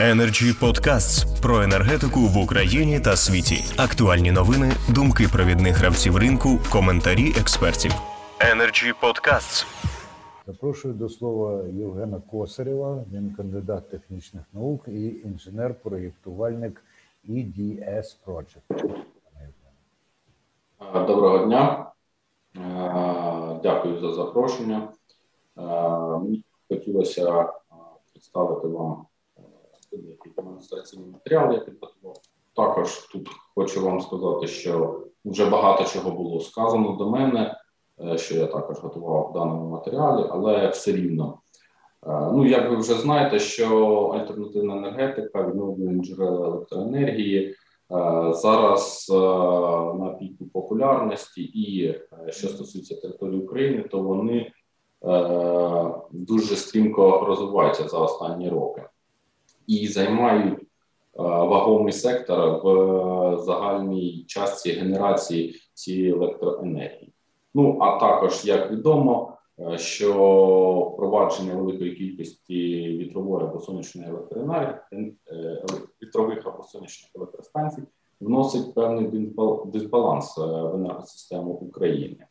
Energy Podcasts про енергетику в Україні та світі. Актуальні новини, думки провідних гравців ринку, коментарі експертів. Energy Podcasts. Запрошую до слова Євгена Косарєва. Він кандидат технічних наук і інженер-проєктувальник EDS Project. Доброго дня. Дякую за запрошення. Мені хотілося представити вам деякий демонстраційний матеріал, я підготував. Також тут хочу вам сказати, що вже багато чого було сказано до мене, е, що я також готував в даному матеріалі, але все рівно. Е, ну, як ви вже знаєте, що альтернативна енергетика, відновлювані джерела електроенергії е, зараз на піку популярності, і що стосується території України, то вони дуже стрімко розвиваються за останні роки і займають е, вагомий сектор в е, загальній частці генерації цієї електроенергії. Ну а також як відомо, е, що впровадження великої кількості вітрової або сонячної електроенергії вітрових або сонячних електростанцій вносить певний дисбаланс в енергосистему України.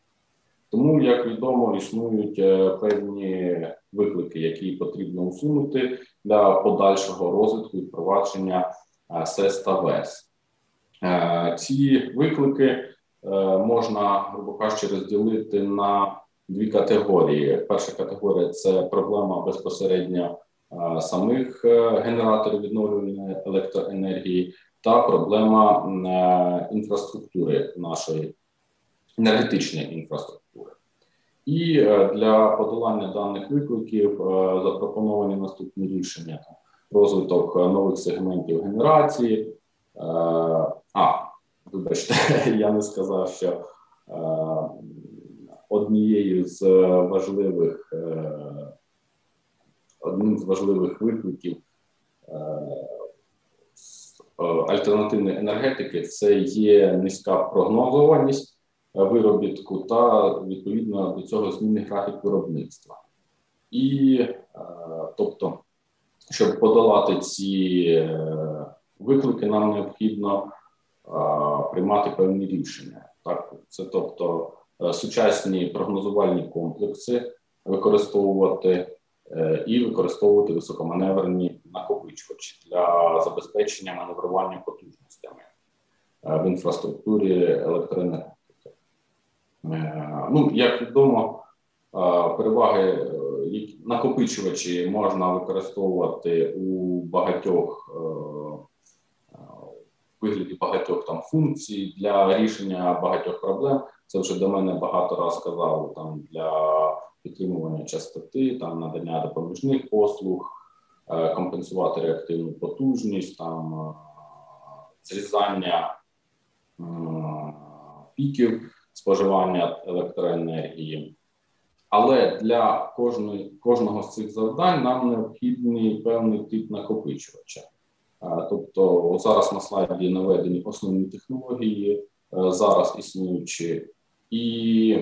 Тому, як відомо, існують певні виклики, які потрібно усунути для подальшого розвитку і впровадження е, СЕС та ВЕС. Е, ці виклики е, можна, грубо кажучи, розділити на дві категорії. Перша категорія це проблема безпосередньо самих генераторів відновлюваної електроенергії та проблема інфраструктури нашої енергетичної інфраструктури. І е, для подолання даних викликів е, запропоновані наступні рішення: розвиток нових сегментів генерації. Е, а, вибачте, я не сказав, що однією з важливих одним з важливих викликів альтернативної енергетики це є низька прогнозованість виробітку та відповідно до цього зміни графік виробництва. І е, тобто, щоб подолати ці е, виклики, нам необхідно е, приймати певні рішення. Так, це тобто сучасні прогнозувальні комплекси використовувати і використовувати високоманеврені накопичувачі для забезпечення маневрування потужностями в інфраструктурі електроенергії. Е, ну, як відомо, е, переваги е, накопичувачі можна використовувати у багатьох вигляді багатьох там функцій для рішення багатьох проблем. Це вже до мене багато раз казали там для підтримування частоти, там надання допоміжних послуг, компенсувати реактивну потужність, там зрізання піків споживання електроенергії. Але для кожної, кожного з цих завдань нам необхідний певний тип накопичувача. Тобто зараз на слайді наведені основні технології, е, зараз існуючі, і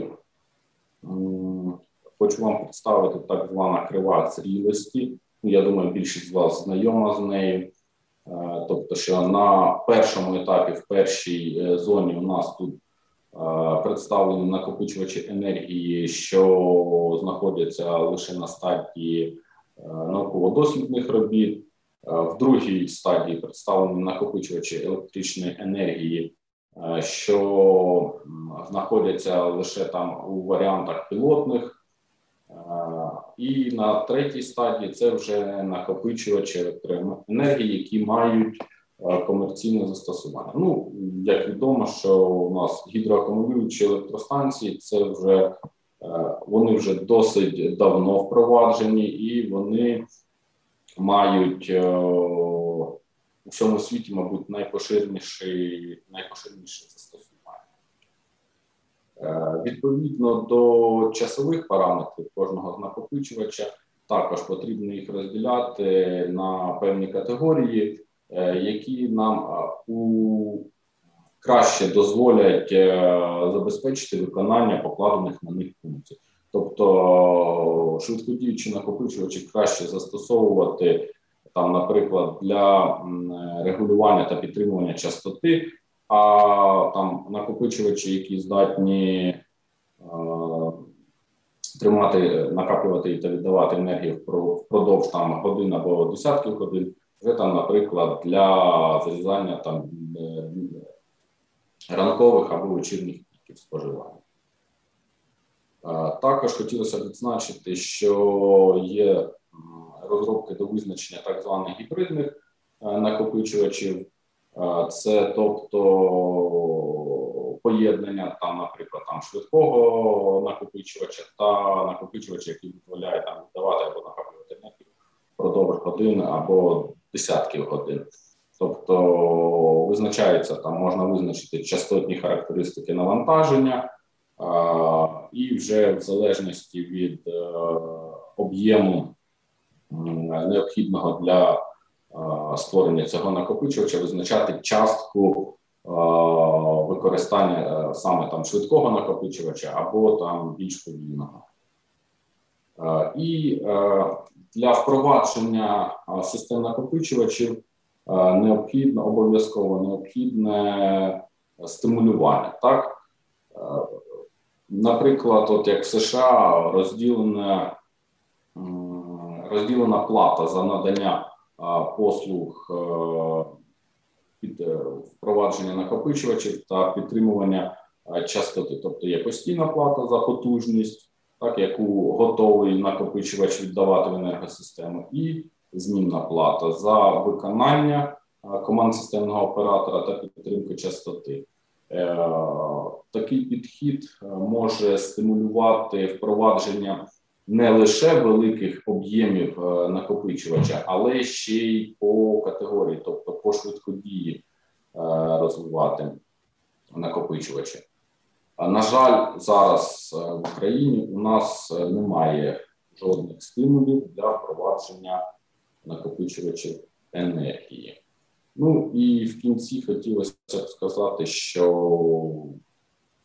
хочу вам представити так звана крива зрілості. Я думаю, більшість з вас знайома з нею. Е, тобто, що на першому етапі, в першій е, зоні, у нас тут представлені накопичувачі енергії, що знаходяться лише на стадії е, науково-дослідних робіт. В другій стадії представлені накопичувачі електричної енергії, е, що знаходяться лише там у варіантах пілотних, е, і на третій стадії це вже накопичувачі електроенергії, які мають Е, комерційне застосування. Ну як відомо, що у нас гідроакумулюючі електростанції це вже е, вони вже досить давно впроваджені, і вони мають е, у всьому світі, мабуть, найпоширеніше найпоширеніше застосування. Відповідно до часових параметрів кожного накопичувача, також потрібно їх розділяти на певні категорії. Е, які нам е, у краще дозволять е, забезпечити виконання покладених на них функцій. Тобто швидкодіючі накопичувачі краще застосовувати там, наприклад, для регулювання та підтримування частоти, а там накопичувачі, які здатні тримати, накаплювати та віддавати енергію впро- впродовж там годин або десятків годин, вже там, наприклад, для зарізання там е, ранкових або вечірніх піків споживання. Е, Також хотілося б відзначити, що є розробки до визначення так званих гібридних е, накопичувачів. Це тобто поєднання там, наприклад, там швидкого накопичувача та накопичувача, який дозволяє там віддавати або годин або десятків годин. Тобто визначається там, можна визначити частотні характеристики навантаження, і вже в залежності від е, об'єму необхідного для створення цього накопичувача, визначати частку використання е, саме там швидкого накопичувача або там більш повільного. Е, І е, для впровадження е, систем накопичувачів необхідно обов'язково необхідне стимулювання. Так, наприклад, от як в США розділена, розділена плата за надання послуг під впровадження накопичувачів та підтримування частоти, тобто є постійна плата за потужність, так яку готовий накопичувач віддавати в енергосистему, і змінна плата за виконання е, команд системного оператора та підтримки частоти. Е, Такий підхід е, може стимулювати впровадження не лише великих об'ємів накопичувача, але ще й по категорії, тобто по швидкодії розвивати накопичувачі. На жаль, зараз е, в Україні у нас е, немає жодних стимулів для впровадження накопичувачів енергії. Ну і в кінці хотілося б сказати, що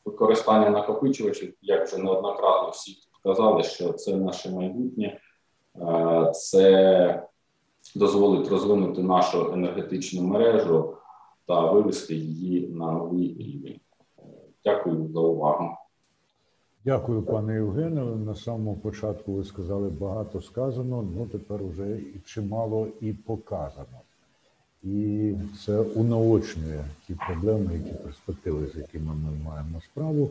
використання накопичувачів, як вже неоднократно всі казали, що це наше майбутнє, Е, це дозволить розвинути нашу енергетичну мережу та вивести її на новий рівень. Дякую за увагу. Дякую, пане Євгене. На самому початку ви сказали багато сказано, ну тепер вже і чимало і показано. І це унаочнює ті проблеми, які перспективи, з якими ми маємо справу.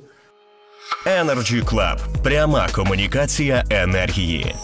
Energy Club. Пряма комунікація енергії.